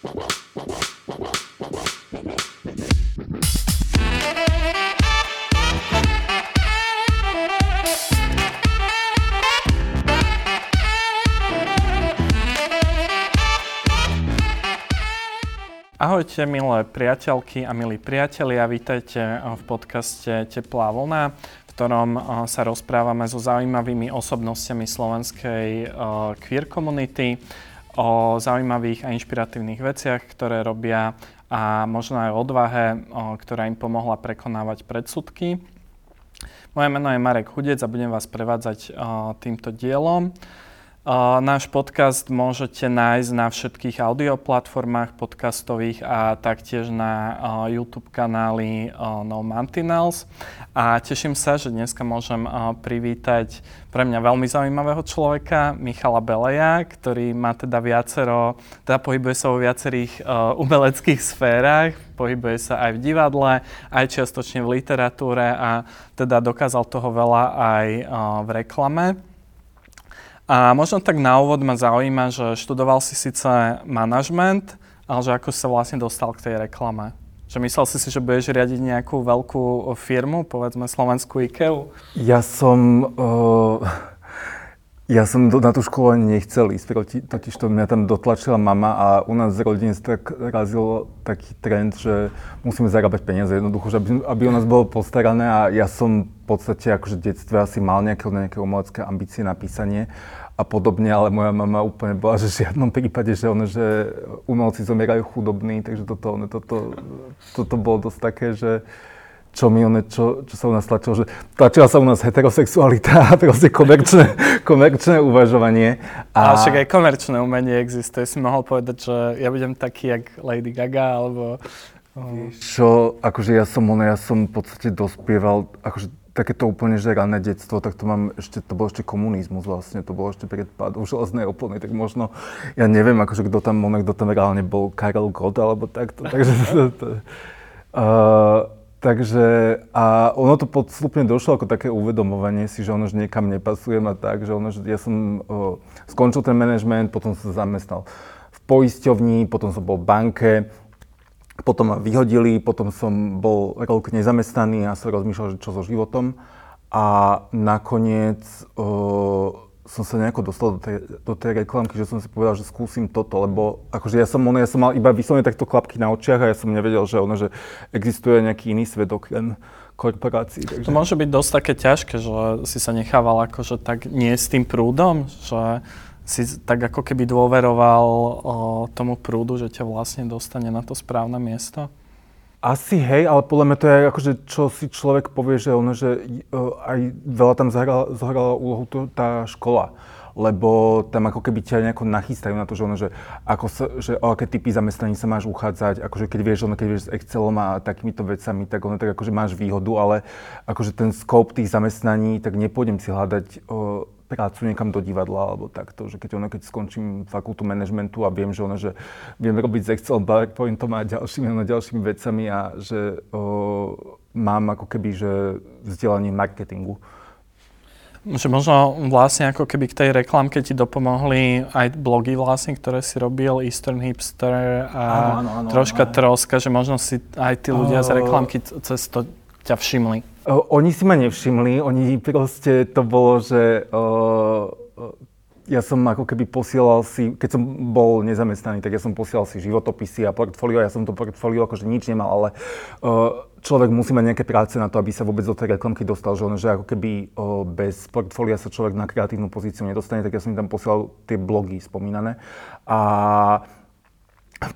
Ahojte milé priateľky a milí priatelia, vítajte v podcaste Teplá vlna, v ktorom sa rozprávame so zaujímavými osobnostiami slovenskej queer komunity o zaujímavých a inšpiratívnych veciach, ktoré robia a možno aj odvahe, ktorá im pomohla prekonávať predsudky. Moje meno je Marek Hudec a budem vás prevádzať týmto dielom. Náš podcast môžete nájsť na všetkých audioplatformách podcastových a taktiež na YouTube kanáli No Mantinels. A teším sa, že dneska môžem privítať pre mňa veľmi zaujímavého človeka, Michala Beleja, ktorý má teda viacero, teda pohybuje sa vo viacerých umeleckých sférach, pohybuje sa aj v divadle, aj čiastočne v literatúre a teda dokázal toho veľa aj v reklame. A možno tak na úvod ma zaujíma, že študoval si síce manažment, ale že ako sa vlastne dostal k tej reklame? Že myslel si si, že budeš riadiť nejakú veľkú firmu, povedzme slovenskú IKEA? Ja som... Uh ja som do, na tú školu ani nechcel ísť, totiž to mňa tam dotlačila mama a u nás z rodiny tak razil taký trend, že musíme zarábať peniaze. Jednoducho, že aby, aby o nás bolo postarané a ja som v podstate akože v detstve asi mal nejaké, nejaké umelecké ambície na písanie a podobne, ale moja mama úplne bola, že v žiadnom prípade, že ono, že umelci zomierajú chudobní, takže toto, ono, toto, toto bolo dosť také, že čo mi one, čo, čo sa u nás tlačilo, že tlačila sa u nás heterosexualita a proste komerčné, komerčné uvažovanie. A... Ale však aj komerčné umenie existuje. Si mohol povedať, že ja budem taký, jak Lady Gaga, alebo... Čo, akože ja som, ono, ja som v podstate dospieval, akože takéto úplne že rané detstvo, tak to mám ešte, to bol ešte komunizmus vlastne, to bolo ešte pred pádom železnej opony, tak možno, ja neviem, akože kto tam, ono, kto tam reálne bol, Karel Gott alebo takto, takže to, to, uh, Takže a ono to podstupne došlo ako také uvedomovanie si, že ono, že niekam nepasujem a tak, že ono, že ja som o, skončil ten manažment, potom som sa zamestnal v poisťovni, potom som bol v banke, potom ma vyhodili, potom som bol rok nezamestnaný a som rozmýšľal, že čo so životom. A nakoniec o, som sa nejako dostal do tej, do tej reklamky, že som si povedal, že skúsim toto, lebo akože ja som, ono, ja som mal iba vyslovene takto klapky na očiach a ja som nevedel, že ono, že existuje nejaký iný svet okrem korporácií. Takže... To môže byť dosť také ťažké, že si sa nechával akože tak nie s tým prúdom, že si tak ako keby dôveroval o, tomu prúdu, že ťa vlastne dostane na to správne miesto? Asi hej, ale podľa mňa to je akože, čo si človek povie, že ono, že uh, aj veľa tam zahrala, zahrala úlohu to, tá škola. Lebo tam ako keby ťa nejako nachystajú na to, že, ono, že, ako sa, že o aké typy zamestnaní sa máš uchádzať, akože keď vieš, ono, keď vieš s Excelom a takýmito vecami, tak ono tak akože máš výhodu, ale akože ten scope tých zamestnaní, tak nepôjdem si hľadať uh, prácu niekam do divadla alebo takto, že keď ono, keď skončím fakultu manažmentu a viem, že ono, že viem robiť s Excel, PowerPointom a ďalšími, ono, ďalšími vecami a že o, mám ako keby, že vzdelanie marketingu. Že možno vlastne ako keby k tej reklamke ti dopomohli aj blogy vlastne, ktoré si robil, Eastern Hipster a áno, áno, áno, troška áno. troska, že možno si aj tí ľudia z reklamky cez to ťa všimli. Oni si ma nevšimli, oni proste to bolo, že ja som ako keby posielal si, keď som bol nezamestnaný, tak ja som posielal si životopisy a portfólio, ja som to portfólio akože nič nemal, ale človek musí mať nejaké práce na to, aby sa vôbec do tej reklamky dostal, že, on, že ako keby bez portfólia sa človek na kreatívnu pozíciu nedostane, tak ja som im tam posielal tie blogy spomínané. A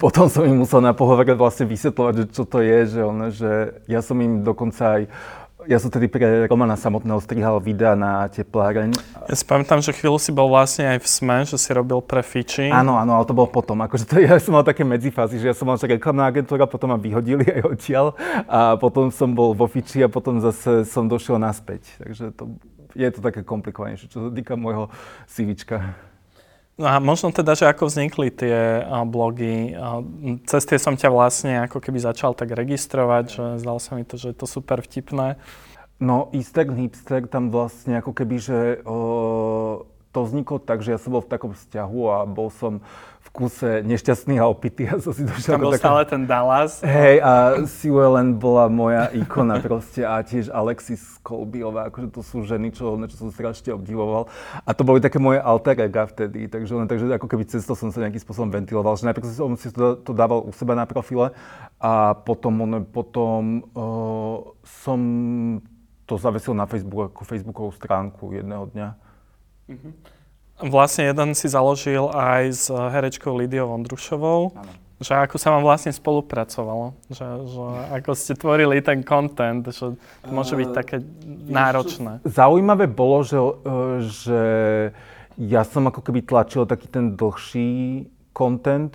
potom som im musel na pohovore vlastne vysvetľovať, že čo to je, že, on, že ja som im dokonca aj ja som tedy pre Romana samotného strihal videa na tepláreň. Ja si pamätám, že chvíľu si bol vlastne aj v SME, že si robil pre Fiči. Áno, áno, ale to bolo potom. Akože to, ja som mal také medzifázy, že ja som mal že reklamná agentúra, potom ma vyhodili aj odtiaľ a potom som bol vo Fiči a potom zase som došiel naspäť. Takže to, je to také komplikovanejšie, čo sa týka môjho CVčka. No a možno teda, že ako vznikli tie blogy. Uh, cez tie som ťa vlastne ako keby začal tak registrovať, že zdalo sa mi to, že je to super vtipné. No Easter Hipster tam vlastne ako keby, že uh, to vzniklo tak, že ja som bol v takom vzťahu a bol som v kuse nešťastný a opitý. Ja som si došiel Tam bol taká... stále ten Dallas. Hej, a Sue Ellen bola moja ikona proste a tiež Alexis Kolbiová, akože to sú ženy, čo, čo som strašne obdivoval. A to boli také moje alter ega vtedy, takže, len, takže ako keby cez to som sa nejakým spôsobom ventiloval, že najprv som si to, to dával u seba na profile a potom, potom uh, som to zavesil na Facebook ako Facebookovú stránku jedného dňa. Mm-hmm. Vlastne jeden si založil aj s herečkou Lidiou Vondrušovou. Ano. Že ako sa vám vlastne spolupracovalo? Že, že ako ste tvorili ten content, že to môže byť také uh, náročné. Zaujímavé bolo, že, že ja som ako keby tlačil taký ten dlhší content,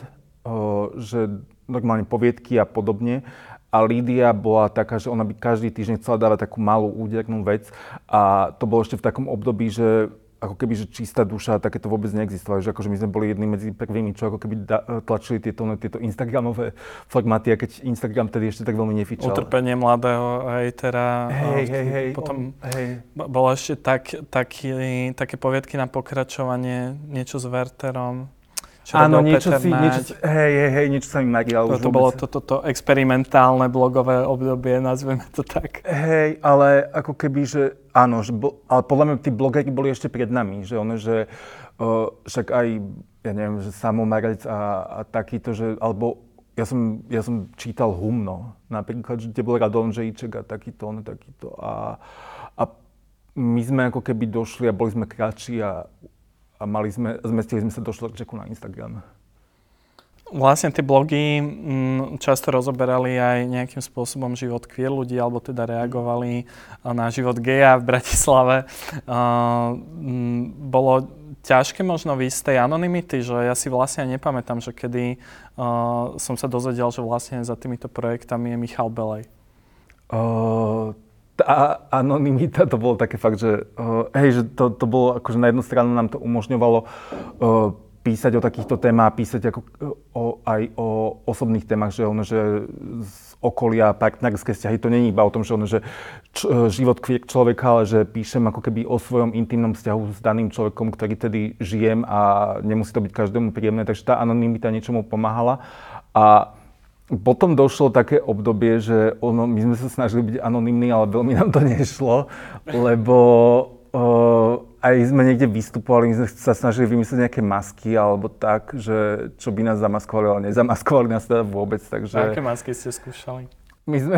že normálne poviedky a podobne. A Lídia bola taká, že ona by každý týždeň chcela dávať takú malú údernú vec. A to bolo ešte v takom období, že ako keby, že čistá duša, takéto vôbec neexistovalo. Že akože my sme boli jedni medzi prvými, čo ako keby da, tlačili tieto, tieto Instagramové formáty, a keď Instagram tedy ešte tak veľmi nefičal. Utrpenie mladého hejtera. Hej, hej, hej. Potom on, hej. bolo ešte tak, taký, také poviedky na pokračovanie, niečo s Werterom. Čo Áno, niečo Peter si, niečo, hej, hej, hej, niečo sa mi maria. To, to bolo toto to, to experimentálne blogové obdobie, nazveme to tak. Hej, ale ako keby, že áno, že bo, ale podľa mňa tí blogeri boli ešte pred nami, že ono, že uh, však aj, ja neviem, že Samo Marec a, a takýto, že, alebo ja som, ja som čítal Humno, napríklad, že kde bol Radon Žejček a takýto, on takýto. A, a my sme ako keby došli a boli sme kratší a a mali sme, zmestili sme sa do štvrťčeku na Instagram. Vlastne tie blogy m, mm, často rozoberali aj nejakým spôsobom život queer ľudí, alebo teda reagovali na život geja v Bratislave. Uh, m, bolo ťažké možno výjsť z tej anonymity, že ja si vlastne nepamätám, že kedy uh, som sa dozvedel, že vlastne za týmito projektami je Michal Belej. Uh, tá anonimita to bolo také fakt, že uh, hej, že to, to bolo akože na jednu stranu nám to umožňovalo uh, písať o takýchto témach, písať ako, uh, o, aj o osobných témach, že ono, že z okolia, partnerské vzťahy, to není iba o tom, že, ono, že č, život človeka, ale že píšem ako keby o svojom intimnom vzťahu s daným človekom, ktorý tedy žijem a nemusí to byť každému príjemné, takže tá anonimita niečomu pomáhala. A potom došlo také obdobie, že ono, my sme sa snažili byť anonimní, ale veľmi nám to nešlo, lebo uh, aj sme niekde vystupovali, my sme sa snažili vymyslieť nejaké masky alebo tak, že čo by nás zamaskovali, ale nezamaskovali nás teda vôbec, takže... A aké masky ste skúšali? My sme...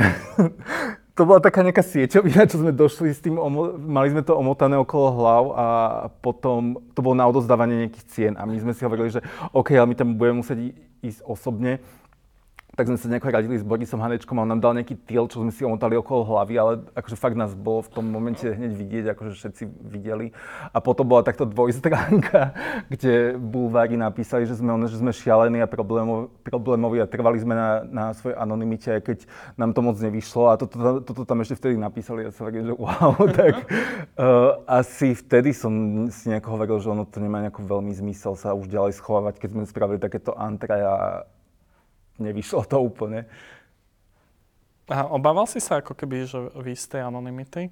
to bola taká nejaká sieťovina, čo sme došli s tým, omo... mali sme to omotané okolo hlav a potom to bolo na odozdávanie nejakých cien a my sme si hovorili, že OK, ale my tam budeme musieť ísť osobne tak sme sa nejako radili s Borisom Hanečkom a on nám dal nejaký týl, čo sme si omotali okolo hlavy, ale akože fakt nás bolo v tom momente hneď vidieť, akože všetci videli. A potom bola takto dvojstránka, kde bulvári napísali, že sme, že sme šialení a problémoví a trvali sme na, na svojej anonimite, aj keď nám to moc nevyšlo. A toto, toto, tam ešte vtedy napísali a sa hovorím, že wow, tak uh, asi vtedy som si nejako hovoril, že ono to nemá nejako veľmi zmysel sa už ďalej schovávať, keď sme spravili takéto antre a nevyšlo to úplne. A obával si sa ako keby, že vy z tej anonymity?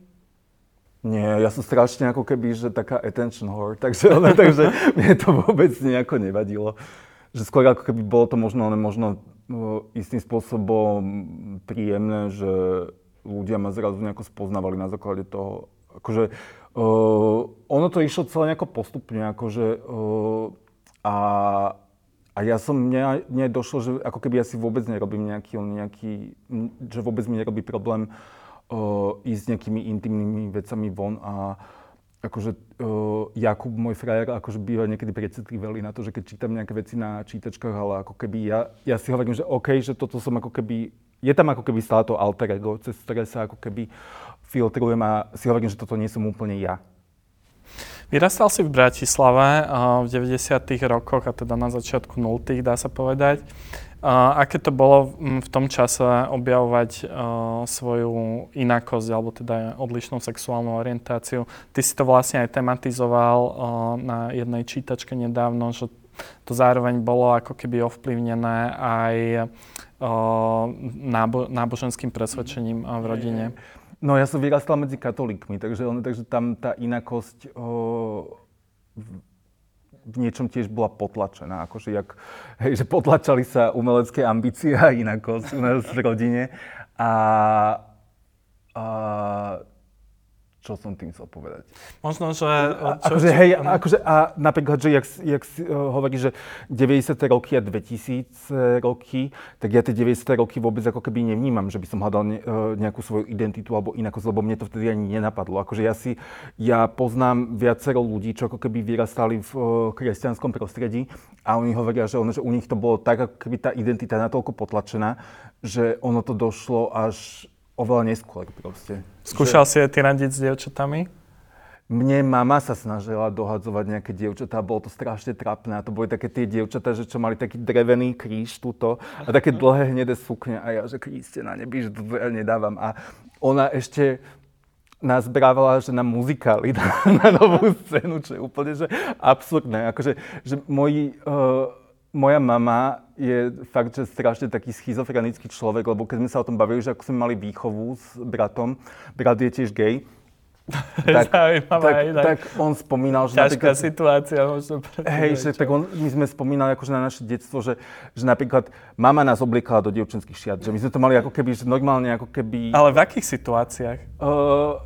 Nie, ja som strašne ako keby, že taká attention whore, takže, ale, takže mne to vôbec nejako nevadilo. Že skôr ako keby bolo to možno, ale možno no, istým spôsobom príjemné, že ľudia ma zrazu nejako spoznávali na základe toho. Akože, uh, ono to išlo celé nejako postupne, akože, uh, a a ja som, mne, mne došlo, že ako keby ja si vôbec nerobím nejaký, nejaký, že vôbec mi nerobí problém uh, ísť s nejakými intimnými vecami von a akože uh, Jakub, môj frajer, akože býva niekedy precitlivý na to, že keď čítam nejaké veci na čítačkách, ale ako keby ja, ja si hovorím, že OK, že toto som ako keby, je tam ako keby stále to alter ego, cez ktoré sa ako keby filtrujem a si hovorím, že toto nie som úplne ja. Vyrastal si v Bratislave v 90. rokoch a teda na začiatku 0. dá sa povedať. Aké to bolo v tom čase objavovať svoju inakosť alebo teda odlišnú sexuálnu orientáciu? Ty si to vlastne aj tematizoval na jednej čítačke nedávno, že to zároveň bolo ako keby ovplyvnené aj nábo- náboženským presvedčením v rodine. No ja som vyrastal medzi katolíkmi, takže, takže tam tá inakosť o, v niečom tiež bola potlačená. Akože jak, hej, že potlačali sa umelecké ambície a inakosť u nás v rodine. A, a čo som tým chcel povedať? Možno, že... A, akože, hej, akože, a napríklad, že jak, jak si uh, hovorí, že 90. roky a 2000 roky, tak ja tie 90. roky vôbec ako keby nevnímam, že by som hľadal ne, uh, nejakú svoju identitu alebo inakosť, lebo mne to vtedy ani nenapadlo. Akože ja si, ja poznám viacero ľudí, čo ako keby vyrastali v uh, kresťanskom prostredí a oni hovoria, že, ono, že u nich to bolo tak, ako keby tá identita natoľko potlačená, že ono to došlo až oveľa neskôr proste. Skúšal že... si aj ty radiť s dievčatami? Mne mama sa snažila dohadzovať nejaké dievčatá, bolo to strašne trapné. A to boli také tie dievčatá, že čo mali taký drevený kríž tuto a také dlhé hnedé sukne. A ja, že Kriste na nebi, že to ja nedávam. A ona ešte nás brávala, že na muzikály, na, na novú scénu, čo je úplne že absurdné. Akože, že moji, uh, moja mama je fakt, že strašne taký schizofrenický človek, lebo keď sme sa o tom bavili, že ako sme mali výchovu s bratom, brat je tiež gay, tak, tak, tak on spomínal, že Ťažká situácia možno. Hej, že tak on, my sme spomínali akože na naše detstvo, že, že napríklad mama nás obliekala do dievčenských šiat, že my sme to mali ako keby, že normálne ako keby... Ale v akých situáciách? Uh,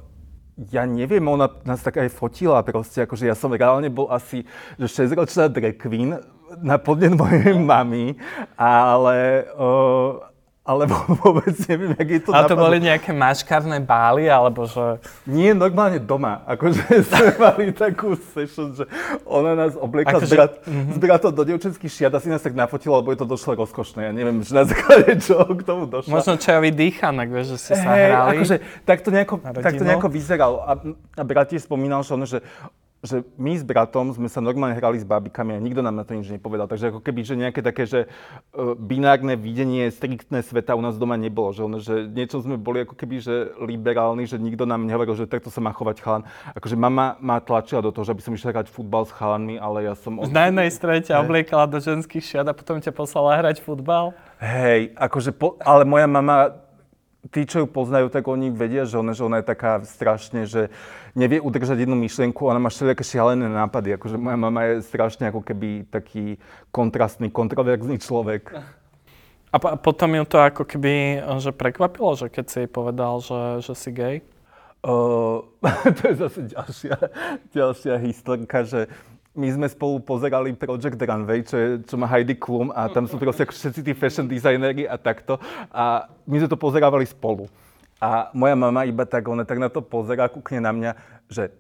ja neviem, ona nás tak aj fotila proste, akože ja som reálne bol asi že 6-ročná drag queen, na podnet mojej mamy, ale, uh, ale vôbec neviem, jak je to Ale to boli nejaké maškarné bály, alebo že... Nie, normálne doma. Akože sme mali takú session, že ona nás obliekla akože, brat, mm-hmm. s bratom do devčenských šiat, asi nás tak nafotila, lebo je to došlo rozkošné. Ja neviem, že na základe čo k tomu došlo. Možno čajový dýchanak, vieš, že ste sa hey, hrali. Akože, tak to nejako, tak to nejako vyzeralo. A, a brat tiež spomínal, že, ono, že že my s bratom sme sa normálne hrali s bábikami a nikto nám na to nič nepovedal. Takže ako keby, že nejaké také, že uh, binárne videnie, striktné sveta u nás doma nebolo. Že, ono, že niečo sme boli ako keby, že liberálni, že nikto nám nehovoril, že takto sa má chovať chalan. Akože mama ma tlačila do toho, že by som išiel hrať futbal s chalanmi, ale ja som... Od... Na jednej strane ťa obliekala do ženských šiat a potom ťa poslala hrať futbal? Hej, akože, po, ale moja mama tí, čo ju poznajú, tak oni vedia, že ona, že ona je taká strašne, že nevie udržať jednu myšlienku, ona má všelijaké šialené nápady. Akože moja mama je strašne ako keby taký kontrastný, kontroverzný človek. A p- potom ju to ako keby že prekvapilo, že keď si jej povedal, že, že si gay? Uh, to je zase ďalšia, ďalšia historka, že my sme spolu pozerali Project Runway, čo, je, čo má Heidi Klum a tam sú proste všetci tí fashion designéri a takto. A my sme to pozerávali spolu. A moja mama iba tak, ona tak na to pozerá, kúkne na mňa, že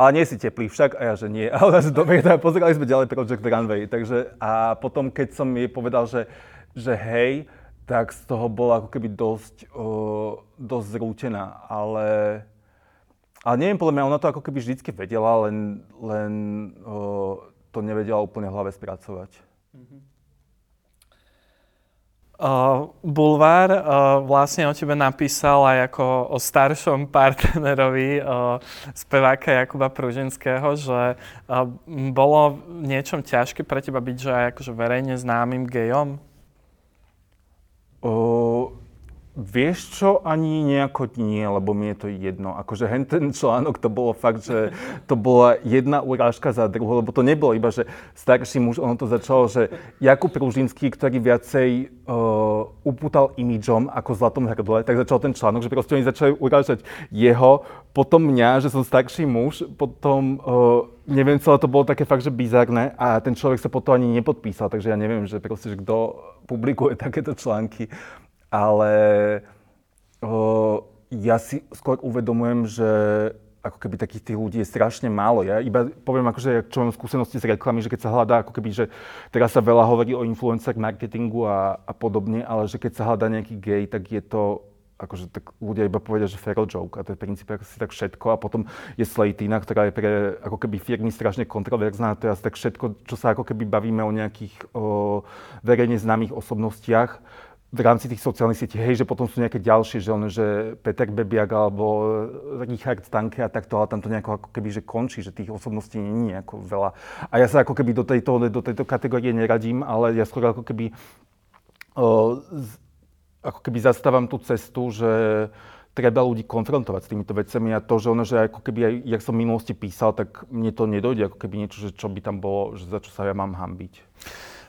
ale nie si teplý však, a ja, že nie. A ona, že dobre, tak pozerali sme ďalej Project Runway. Takže, a potom, keď som jej povedal, že, že hej, tak z toho bola ako keby dosť, uh, dosť zrútená. Ale ale neviem, podľa mňa ona to ako keby vždycky vedela, len, len uh, to nevedela úplne v hlave spracovať. Mm-hmm. Uh, Bulvár uh, vlastne o tebe napísal aj ako o staršom partnerovi uh, speváka Jakuba Pružinského, že uh, bolo niečom ťažké pre teba byť že aj akože verejne známym gejom? Uh, Vieš čo, ani nejako nie, lebo mi je to jedno. Akože hen ten článok, to bolo fakt, že to bola jedna urážka za druhú, lebo to nebolo iba, že starší muž, ono to začalo, že Jakub Pružinský, ktorý viacej uh, upútal imidžom ako Zlatom hrdle, tak začal ten článok, že proste oni začali urážať jeho, potom mňa, že som starší muž, potom uh, neviem, celé to bolo také fakt, že bizarné a ten človek sa potom ani nepodpísal, takže ja neviem, že proste, že kto publikuje takéto články ale o, ja si skôr uvedomujem, že ako keby takých tých ľudí je strašne málo. Ja iba poviem, akože, čo mám skúsenosti z reklamy, že keď sa hľadá, ako keby, že teraz sa veľa hovorí o influencer marketingu a, a podobne, ale že keď sa hľadá nejaký gay, tak je to akože tak ľudia iba povedia, že feral joke a to je v princípe asi tak všetko a potom je Slatina, ktorá je pre ako keby firmy strašne kontroverzná a to je asi tak všetko, čo sa ako keby bavíme o nejakých o, verejne známych osobnostiach v rámci tých sociálnych sietí, hej, že potom sú nejaké ďalšie, že, on, že Peter Bebiak alebo Richard Stanke a takto, ale tam to nejako ako keby, že končí, že tých osobností nie je nejako veľa. A ja sa ako keby do tejto, do tejto kategórie neradím, ale ja skôr ako keby, z, ako keby zastávam tú cestu, že treba ľudí konfrontovať s týmito vecami a to, že ono, že ako keby jak som v minulosti písal, tak mne to nedojde ako keby niečo, že čo by tam bolo, že za čo sa ja mám hambiť.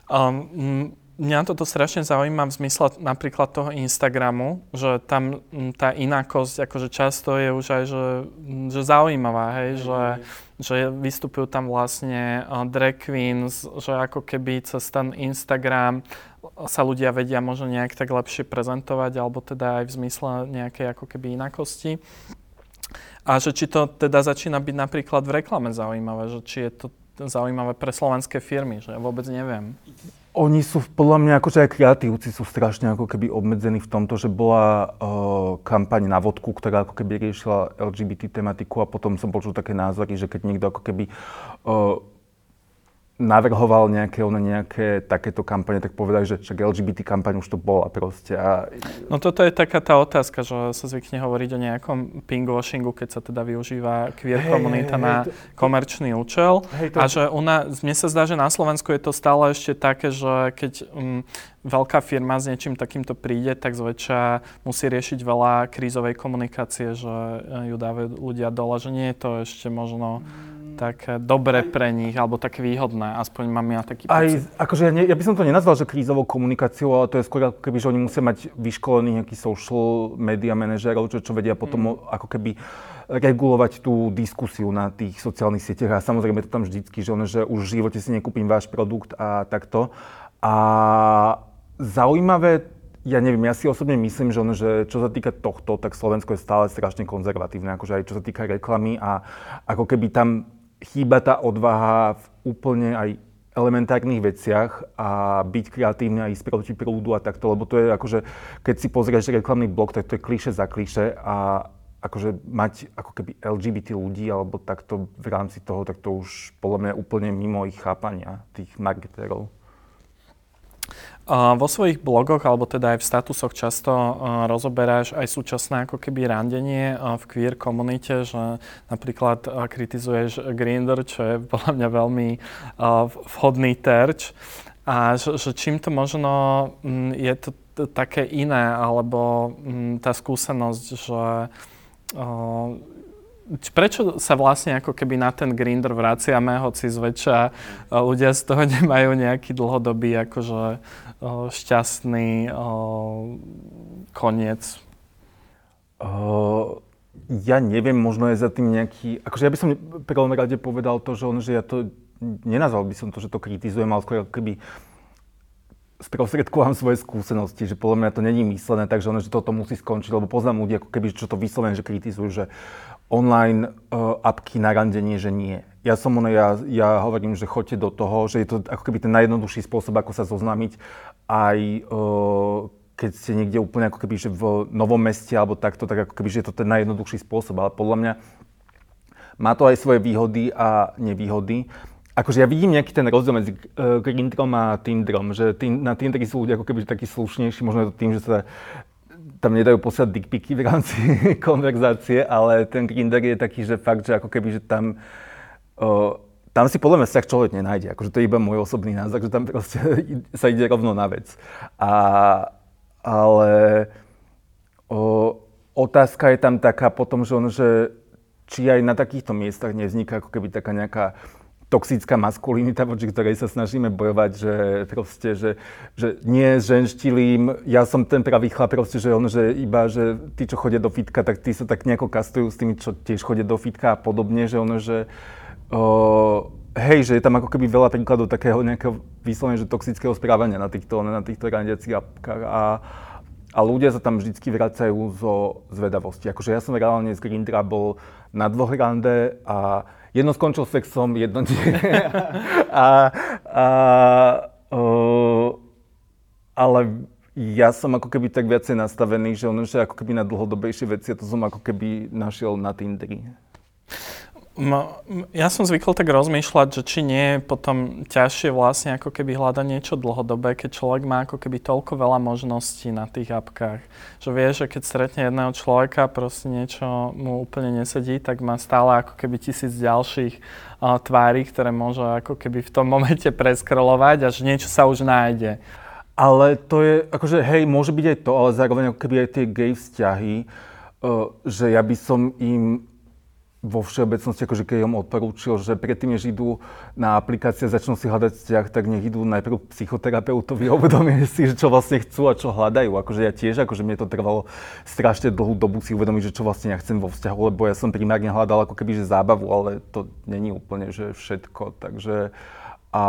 Um, Mňa toto strašne zaujíma v zmysle napríklad toho Instagramu, že tam tá inakosť akože často je už aj že, že zaujímavá, hej, mm. že, že vystupujú tam vlastne drag queens, že ako keby cez ten Instagram sa ľudia vedia možno nejak tak lepšie prezentovať, alebo teda aj v zmysle nejakej ako keby inakosti. A že či to teda začína byť napríklad v reklame zaujímavé, že či je to zaujímavé pre slovenské firmy, že ja vôbec neviem. Oni sú, podľa mňa, akože aj kreatívci sú strašne ako keby obmedzení v tomto, že bola uh, kampaň na vodku, ktorá ako keby riešila LGBT tematiku a potom som počul také názory, že keď niekto ako keby uh, navrhoval nejaké, ono nejaké takéto kampane, tak povedali, že však LGBT kampaň už to bola proste. A... No toto je taká tá otázka, že sa zvykne hovoriť o nejakom pingwashingu, keď sa teda využíva queer hey, komunita hey, na to... komerčný účel. Hey, to... A že ona, mne sa zdá, že na Slovensku je to stále ešte také, že keď um, veľká firma s niečím takýmto príde, tak zväčša musí riešiť veľa krízovej komunikácie, že ju dávajú ľudia dole, že nie je to ešte možno... Tak dobre pre nich, alebo tak výhodné, aspoň mám ja taký pocit. Aj, akože ja, ne, ja by som to nenazval, že krízovou komunikáciou, ale to je skôr ako keby, že oni musia mať vyškolených nejakých social media manažerov, čo, čo vedia potom mm. ako keby regulovať tú diskusiu na tých sociálnych sieťach a samozrejme to tam vždycky, že, ono, že už v živote si nekúpim váš produkt a takto. A zaujímavé ja neviem, ja si osobne myslím, že, on, že čo sa týka tohto, tak Slovensko je stále strašne konzervatívne, akože aj čo sa týka reklamy a ako keby tam chýba tá odvaha v úplne aj elementárnych veciach a byť kreatívny a ísť proti prúdu a takto, lebo to je akože, keď si pozrieš reklamný blok, tak to je kliše za kliše a akože mať ako keby LGBT ľudí alebo takto v rámci toho, tak to už podľa mňa úplne mimo ich chápania tých marketérov. Vo svojich blogoch, alebo teda aj v statusoch často rozoberáš aj súčasné ako keby randenie v queer komunite, že napríklad kritizuješ Grindr, čo je podľa mňa veľmi vhodný terč. A že, že čím to možno je to také iné, alebo tá skúsenosť, že prečo sa vlastne ako keby na ten grinder vraciame, hoci zväčša ľudia z toho nemajú nejaký dlhodobý akože šťastný koniec? Uh, ja neviem, možno je za tým nejaký... Akože ja by som prvom rade povedal to, že, on, že ja to... Nenazval by som to, že to kritizujem, ale skôr keby sprostredkovám svoje skúsenosti, že podľa mňa to není myslené, takže ono, že toto musí skončiť, lebo poznám ľudí, ako keby, čo to vyslovene, že kritizujú, že online uh, apky na randenie, že nie. Ja som ono, ja, ja hovorím, že choďte do toho, že je to ako keby ten najjednoduchší spôsob, ako sa zoznámiť aj uh, keď ste niekde úplne ako keby, že v novom meste alebo takto, tak ako keby, že je to ten najjednoduchší spôsob. Ale podľa mňa má to aj svoje výhody a nevýhody. Akože ja vidím nejaký ten rozdiel medzi uh, Grindrom a Tinderom, že tým, na Tinderi sú ľudia ako keby takí slušnejší, možno je to tým, že sa tam nedajú posielať dickpiky v rámci konverzácie, ale ten Grinder je taký, že fakt, že ako keby, že tam uh, tam si podľa mňa vzťah človek nenájde. Akože to je iba môj osobný názor, že tam proste sa ide rovno na vec. A, ale o, otázka je tam taká potom, že, on, že či aj na takýchto miestach nevzniká ako keby taká nejaká toxická maskulinita, voči ktorej sa snažíme bojovať, že proste, že, že nie ženštilím, ja som ten pravý chlap, proste, že on, že iba, že tí, čo chodia do fitka, tak tí sa tak nejako kastujú s tými, čo tiež chodia do fitka a podobne, že ono, že uh, hej, že je tam ako keby veľa príkladov takého nejakého vyslovene, že toxického správania na týchto, na týchto randiacich apkách a, a ľudia sa tam vždycky vracajú zo zvedavosti. Akože ja som reálne z Grindra bol na dvoch rande a jedno skončil sexom, jedno nie. a, a, uh, ale ja som ako keby tak viacej nastavený, že ono, že ako keby na dlhodobejšie veci, to som ako keby našiel na Tinderi. Ja som zvykol tak rozmýšľať, že či nie je potom ťažšie vlastne ako keby hľadať niečo dlhodobé, keď človek má ako keby toľko veľa možností na tých apkách. Že vie, že keď stretne jedného človeka, proste niečo mu úplne nesedí, tak má stále ako keby tisíc ďalších uh, tvári, ktoré môže ako keby v tom momente preskrolovať a že niečo sa už nájde. Ale to je, akože hej, môže byť aj to, ale zároveň ako keby aj tie gay vzťahy, že ja by som im vo všeobecnosti, akože keď im odporúčil, že predtým, než idú na aplikácie začnú si hľadať vzťah, tak nech idú najprv psychoterapeutovi a uvedomie si, že čo vlastne chcú a čo hľadajú. Akože ja tiež, akože mne to trvalo strašne dlhú dobu si uvedomiť, že čo vlastne ja chcem vo vzťahu, lebo ja som primárne hľadal ako keby, že zábavu, ale to není úplne, že všetko. Takže a,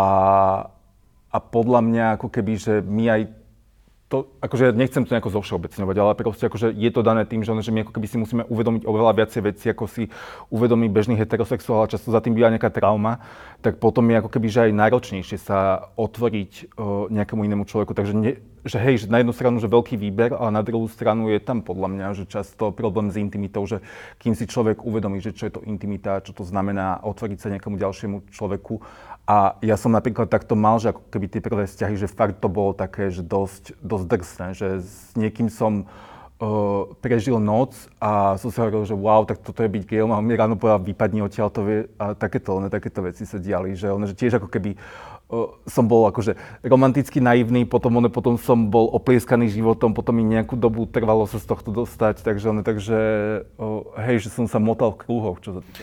a podľa mňa ako keby, že my aj to, akože ja nechcem to nejako zovšeobecňovať, ale proste akože je to dané tým, že, my ako keby si musíme uvedomiť oveľa viacej veci, ako si uvedomí bežný heterosexuál a často za tým býva nejaká trauma, tak potom je ako keby, že aj náročnejšie sa otvoriť uh, nejakému inému človeku. Takže ne, že hej, že na jednu stranu, že veľký výber, ale na druhú stranu je tam podľa mňa, že často problém s intimitou, že kým si človek uvedomí, že čo je to intimita, čo to znamená otvoriť sa nejakému ďalšiemu človeku a ja som napríklad takto mal, že ako keby tie prvé vzťahy, že fakt to bolo také, že dosť, dosť drsné, že s niekým som uh, prežil noc a som si hovoril, že wow, tak toto je byť gejom a on mi ráno povedal, vypadni odtiaľ, to vie, a takéto, ne, takéto veci sa diali, že, on, že tiež ako keby uh, som bol akože romanticky naivný, potom, one, potom som bol oplieskaný životom, potom mi nejakú dobu trvalo sa z tohto dostať, takže, one, takže uh, hej, že som sa motal v krúhoch, čo sa týka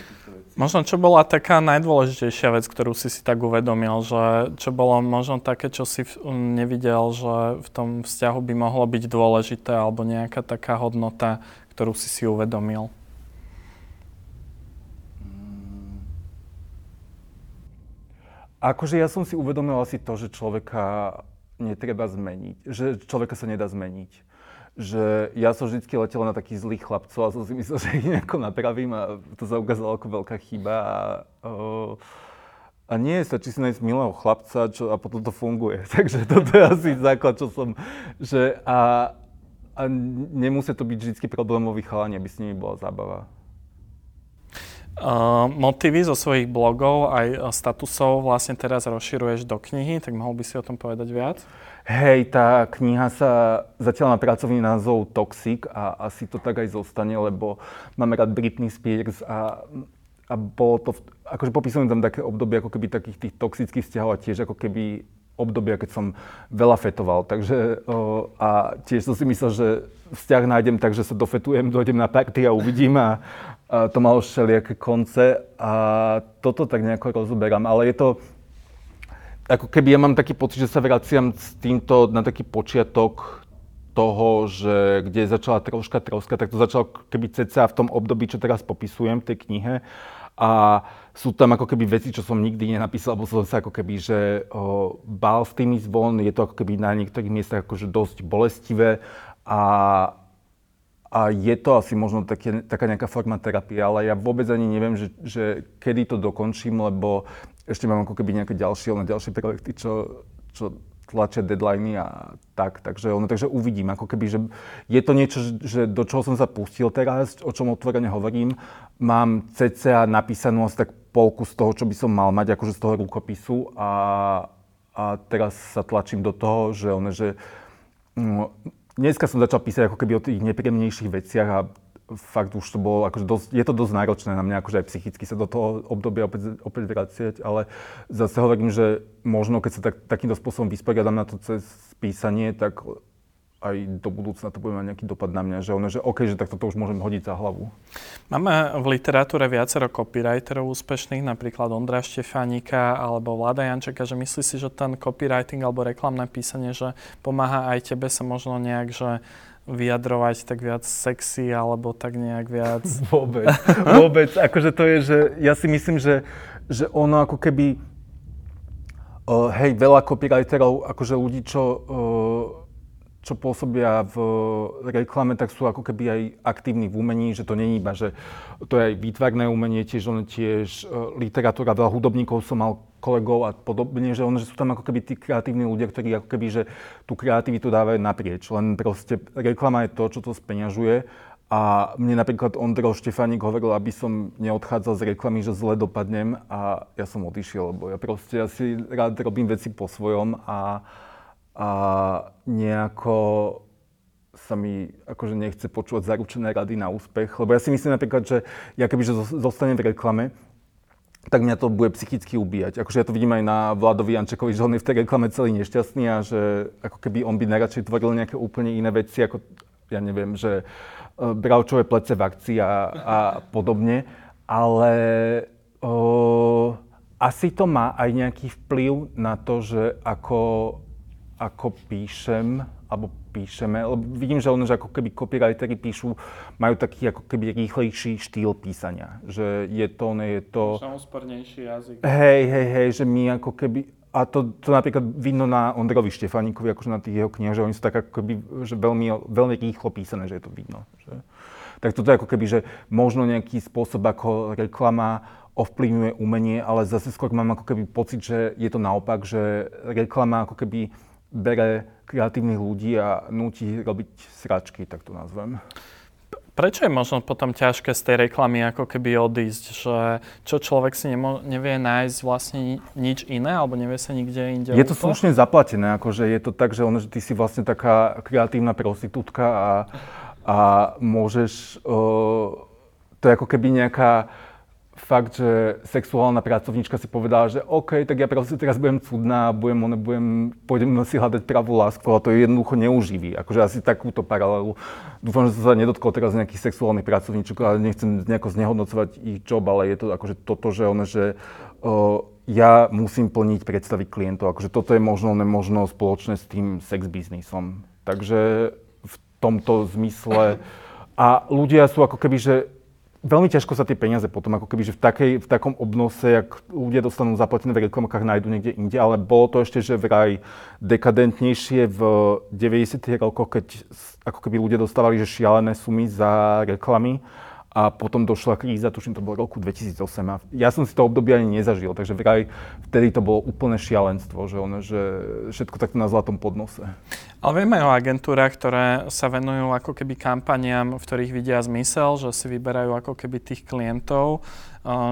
Možno čo bola taká najdôležitejšia vec, ktorú si si tak uvedomil, že čo bolo možno také, čo si nevidel, že v tom vzťahu by mohlo byť dôležité alebo nejaká taká hodnota, ktorú si si uvedomil? Akože ja som si uvedomil asi to, že človeka netreba zmeniť, že človeka sa nedá zmeniť že ja som vždy letel na takých zlých chlapcov a som si myslel, že ich nejako napravím a to sa ukázalo ako veľká chyba. A, a nie, stačí si nájsť milého chlapca čo, a potom to funguje. Takže toto je asi základ, čo som... Že a, a nemusí to byť vždy problémový chalani, aby s nimi bola zábava. Uh, motivy zo svojich blogov aj statusov vlastne teraz rozširuješ do knihy, tak mohol by si o tom povedať viac? Hej, tá kniha sa zatiaľ má pracovný názov Toxic a asi to tak aj zostane, lebo máme rád Britney Spears a, a bolo to, akože popisujem tam také obdobie ako keby takých tých toxických vzťahov a tiež ako keby obdobia, keď som veľa fetoval. Takže, o, a tiež som si myslel, že vzťah nájdem tak, že sa dofetujem, dojdem na party a uvidím a, a to malo všelijaké konce a toto tak nejako rozoberám. Ale je to, ako keby ja mám taký pocit, že sa vraciam s týmto na taký počiatok toho, že kde začala troška troska, tak to začalo keby ceca v tom období, čo teraz popisujem v tej knihe. A sú tam ako keby veci, čo som nikdy nenapísal, lebo som sa ako keby, že o, bál s tými zvon, je to ako keby na niektorých miestach akože dosť bolestivé a a je to asi možno také, taká nejaká forma terapie, ale ja vôbec ani neviem, že, že kedy to dokončím, lebo ešte mám ako keby nejaké ďalšie, len ďalšie projekty, čo, čo tlačia deadliny a tak. Takže, ono, takže uvidím, ako keby, že je to niečo, že do čoho som sa pustil teraz, o čom otvorene hovorím. Mám cca napísanú asi tak polku z toho, čo by som mal mať, akože z toho rukopisu a, a teraz sa tlačím do toho, že, ono, že no, dneska som začal písať ako keby o tých nepríjemnejších veciach a fakt už to bolo, akože dosť, je to dosť náročné na mňa, akože aj psychicky sa do toho obdobia opäť, opäť vraciať, ale zase hovorím, že možno keď sa tak, takýmto spôsobom vysporiadam na to cez písanie, tak aj do budúcna to bude mať nejaký dopad na mňa, že ono, že OK, že takto to už môžem hodiť za hlavu. Máme v literatúre viacero copywriterov úspešných, napríklad Ondra Štefánika alebo Vlada Jančeka, že myslí si, že ten copywriting alebo reklamné písanie, že pomáha aj tebe sa možno nejak, že vyjadrovať tak viac sexy alebo tak nejak viac... Vôbec, vôbec. Akože to je, že ja si myslím, že, že ono ako keby... Uh, hej, veľa copywriterov, akože ľudí, čo uh, čo pôsobia v reklame, tak sú ako keby aj aktívni v umení, že to není iba, že to je aj výtvarné umenie, tiež on tiež uh, literatúra, veľa hudobníkov som mal kolegov a podobne, že, on, že sú tam ako keby tí kreatívni ľudia, ktorí ako keby, že tú kreativitu dávajú naprieč. Len proste reklama je to, čo to speňažuje a mne napríklad Ondro Štefánik hovoril, aby som neodchádzal z reklamy, že zle dopadnem a ja som odišiel, lebo ja proste ja si rád robím veci po svojom a a nejako sa mi akože nechce počúvať zaručené rady na úspech. Lebo ja si myslím napríklad, že ja kebyže zostanem v reklame, tak mňa to bude psychicky ubíjať. Akože ja to vidím aj na Vladovi Jančekovi, že on je v tej reklame celý nešťastný a že ako keby on by najradšej tvoril nejaké úplne iné veci, ako ja neviem, že uh, bravčové plece v akcii a, a podobne, ale uh, asi to má aj nejaký vplyv na to, že ako, ako píšem, alebo píšeme, lebo vidím, že ono, že ako keby copywriteri píšu, majú taký ako keby rýchlejší štýl písania. Že je to, ne je to... úspornejší jazyk. Hej, hej, hej, že my ako keby... A to, to napríklad vidno na Ondrovi Štefáníkovi, akože na tých jeho knihách, že oni sú tak ako keby, že veľmi, veľmi rýchlo písané, že je to vidno. Že... Tak toto je ako keby, že možno nejaký spôsob, ako reklama ovplyvňuje umenie, ale zase skôr mám ako keby pocit, že je to naopak, že reklama ako keby bere kreatívnych ľudí a nutí robiť sračky, tak to nazvem. Prečo je možno potom ťažké z tej reklamy ako keby odísť, že čo človek si nemo- nevie nájsť vlastne nič iné, alebo nevie sa nikde inde Je to slušne zaplatené, akože je to tak, že, ono, že ty si vlastne taká kreatívna prostitútka a, a môžeš, uh, to je ako keby nejaká fakt, že sexuálna pracovníčka si povedala, že OK, tak ja proste teraz budem cudná, budem, one, budem, pôjdem si hľadať pravú lásku, ale to je jednoducho neuživí. Akože asi takúto paralelu. Dúfam, že sa nedotkol teraz nejakých sexuálnych pracovníčok, ale nechcem nejako znehodnocovať ich job, ale je to akože toto, že one, že uh, ja musím plniť predstavy klientov. Akože toto je možno nemožno spoločné s tým sex biznisom. Takže v tomto zmysle a ľudia sú ako keby, že veľmi ťažko sa tie peniaze potom, ako keby, že v, takej, v takom obnose, jak ľudia dostanú zaplatené v reklamkách, nájdu niekde inde, ale bolo to ešte, že vraj dekadentnejšie v 90. rokoch, keď ako keby ľudia dostávali že šialené sumy za reklamy a potom došla kríza, tuším, to bolo roku 2008 a ja som si to obdobie ani nezažil, takže vraj vtedy to bolo úplné šialenstvo, že, ono, že všetko takto na zlatom podnose. Ale vieme o agentúrach, ktoré sa venujú ako keby kampaniám, v ktorých vidia zmysel, že si vyberajú ako keby tých klientov,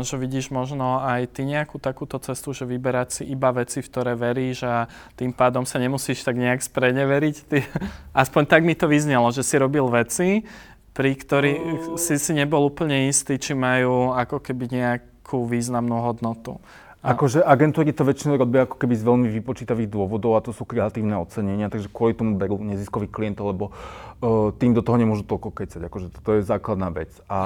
že vidíš možno aj ty nejakú takúto cestu, že vyberať si iba veci, v ktoré veríš a tým pádom sa nemusíš tak nejak spreneveriť. Ty, aspoň tak mi to vyznelo, že si robil veci, pri ktorých uh... si si nebol úplne istý, či majú ako keby nejakú významnú hodnotu. A... Akože agentúry to väčšinou robia ako keby z veľmi vypočítavých dôvodov a to sú kreatívne ocenenia, takže kvôli tomu berú neziskových klientov, lebo uh, tým do toho nemôžu toľko kecať, akože to je základná vec. A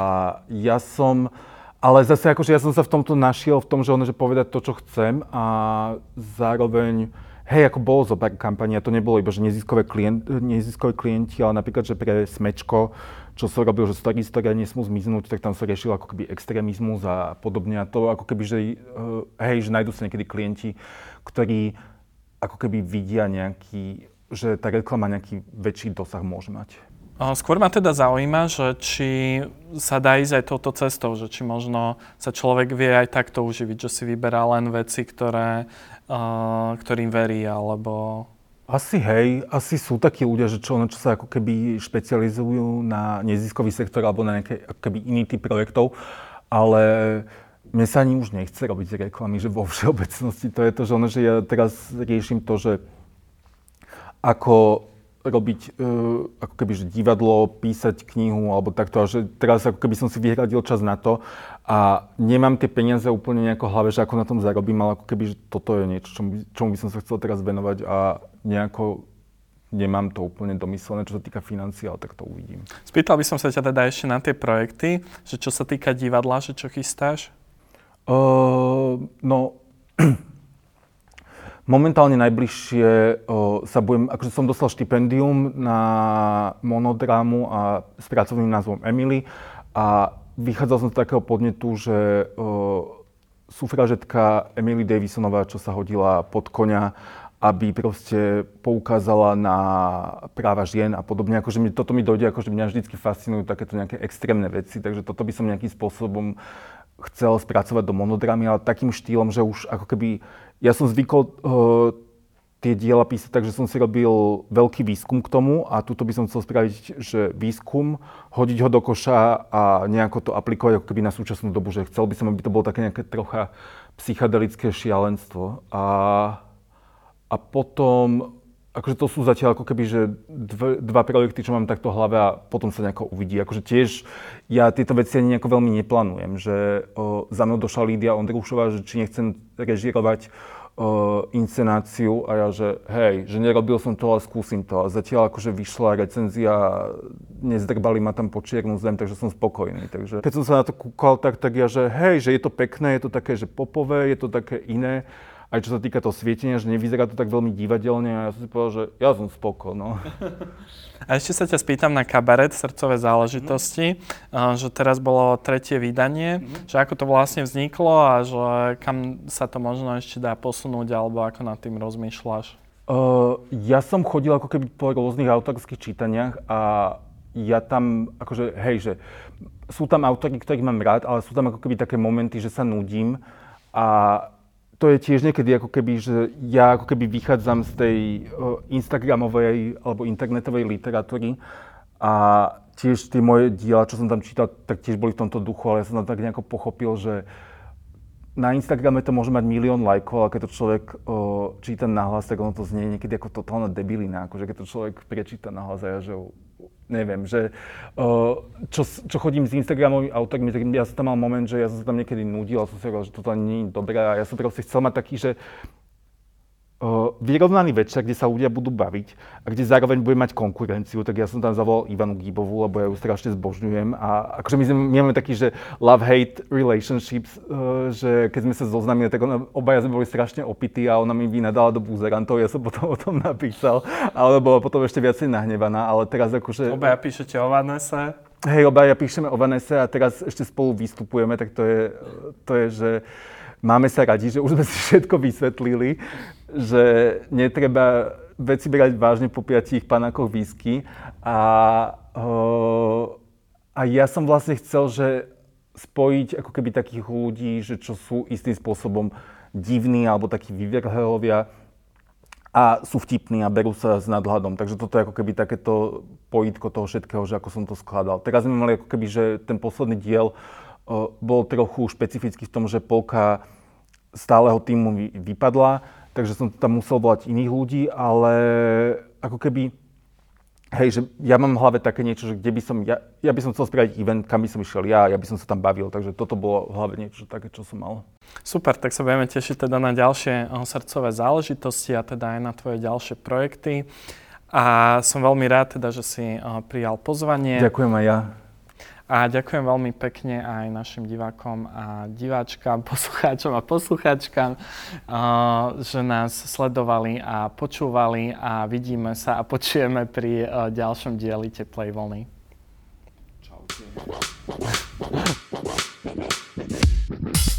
ja som, ale zase akože ja som sa v tomto našiel, v tom, že ono, že povedať to, čo chcem a zároveň Hej, ako bolo zo pár kampaní, a to nebolo iba, že neziskové, klient, neziskové klienti, ale napríklad, že pre Smečko čo sa robil, že story story nesmú zmiznúť, tak tam sa riešil ako keby extrémizmus a podobne. A to ako keby, že uh, hej, že nájdú sa niekedy klienti, ktorí ako keby vidia nejaký, že tá reklama nejaký väčší dosah môže mať. Skôr ma teda zaujíma, že či sa dá ísť aj touto cestou, že či možno sa človek vie aj takto uživiť, že si vyberá len veci, ktoré, uh, ktorým verí, alebo asi hej, asi sú takí ľudia, že čo, čo sa ako keby špecializujú na neziskový sektor alebo na nejaký ako keby iný typ projektov, ale mne sa ani už nechce robiť reklamy, že vo všeobecnosti to je to, že, ono, že ja teraz riešim to, že ako robiť uh, ako keby že divadlo, písať knihu alebo takto. A že teraz ako keby som si vyhradil čas na to a nemám tie peniaze úplne nejako v hlave, že ako na tom zarobím, ale ako keby, že toto je niečo, čomu čomu by som sa chcel teraz venovať a nejako nemám to úplne domyslené, čo sa týka financií, ale tak to uvidím. Spýtal by som sa ťa teda ešte na tie projekty, že čo sa týka divadla, že čo chystáš? Uh, no, momentálne najbližšie uh, sa budem, akože som dostal štipendium na monodrámu a s pracovným názvom Emily a vychádzal som z takého podnetu, že uh, sufražetka Emily Davisonová, čo sa hodila pod konia aby proste poukázala na práva žien a podobne. Akože mi, toto mi dojde, akože mňa vždy fascinujú takéto nejaké extrémne veci, takže toto by som nejakým spôsobom chcel spracovať do monodramy, ale takým štýlom, že už ako keby, ja som zvykol uh, tie diela písať, takže som si robil veľký výskum k tomu a tuto by som chcel spraviť, že výskum, hodiť ho do koša a nejako to aplikovať ako keby na súčasnú dobu, že chcel by som, aby to bolo také nejaké trocha psychedelické šialenstvo. A a potom, akože to sú zatiaľ ako keby, že dv, dva projekty, čo mám takto v hlave a potom sa nejako uvidí. Akože tiež ja tieto veci ani nejako veľmi neplánujem, že o, za mnou došla Lídia Ondrušová, že či nechcem režirovať uh, inscenáciu a ja, že hej, že nerobil som to, ale skúsim to. A zatiaľ akože vyšla recenzia, nezdrbali ma tam po čiernu zem, takže som spokojný. Takže keď som sa na to kúkal, tak, tak ja, že hej, že je to pekné, je to také, že popové, je to také iné aj čo sa týka toho svietenia, že nevyzerá to tak veľmi divadelne a ja som si povedal, že ja som spoko, no. A ešte sa ťa spýtam na kabaret Srdcové záležitosti, mm. že teraz bolo tretie vydanie, mm. že ako to vlastne vzniklo a že kam sa to možno ešte dá posunúť alebo ako nad tým rozmýšľaš? Uh, ja som chodil ako keby po rôznych autorských čítaniach a ja tam, akože, hej, že sú tam autory, ktorých mám rád, ale sú tam ako keby také momenty, že sa nudím a to je tiež niekedy ako keby, že ja ako keby vychádzam z tej uh, Instagramovej alebo internetovej literatúry a tiež tie moje diela, čo som tam čítal, tak tiež boli v tomto duchu, ale ja som tam tak nejako pochopil, že na Instagrame to môže mať milión lajkov, ale keď to človek uh, číta nahlas, tak ono to znie niekedy ako totálna debilina, akože keď to človek prečíta nahlas a ja, že neviem, že čo, čo chodím s Instagramovými autormi, tak ja som tam mal moment, že ja som sa tam niekedy nudil a som si hovoril, že toto nie je dobré a ja som proste chcel mať taký, že vyrovnaný večer, kde sa ľudia budú baviť a kde zároveň bude mať konkurenciu, tak ja som tam zavolal Ivanu Gíbovú, lebo ja ju strašne zbožňujem a akože my, sme, my máme taký, že love-hate relationships, že keď sme sa zoznámili, tak ona, obaja sme boli strašne opití a ona mi vynadala do buzerantov, ja som potom o tom napísal, ale bola potom ešte viacej nahnevaná, ale teraz akože... Obaja píšete o Vanese? Hej, obaja píšeme o Vanese a teraz ešte spolu vystupujeme, tak to je, to je že máme sa radi, že už sme si všetko vysvetlili, že netreba veci brať vážne po piatich panákoch whisky. A, a ja som vlastne chcel, že spojiť ako keby takých ľudí, že čo sú istým spôsobom divní alebo takí vyvrhelovia a sú vtipní a berú sa s nadhľadom. Takže toto je ako keby takéto pojitko toho všetkého, že ako som to skladal. Teraz sme mali ako keby, že ten posledný diel bol trochu špecifický v tom, že polka stáleho týmu vypadla, takže som tam musel volať iných ľudí, ale ako keby, hej, že ja mám v hlave také niečo, že kde by som, ja, ja by som chcel spraviť event, kam by som išiel ja, ja by som sa tam bavil, takže toto bolo v hlave niečo také, čo som mal. Super, tak sa budeme tešiť teda na ďalšie eh, srdcové záležitosti a teda aj na tvoje ďalšie projekty. A som veľmi rád teda, že si eh, prijal pozvanie. Ďakujem aj ja. A ďakujem veľmi pekne aj našim divákom a diváčkam, poslucháčom a poslucháčkam, že nás sledovali a počúvali a vidíme sa a počujeme pri ďalšom dieli Teplej vlny. Čaute.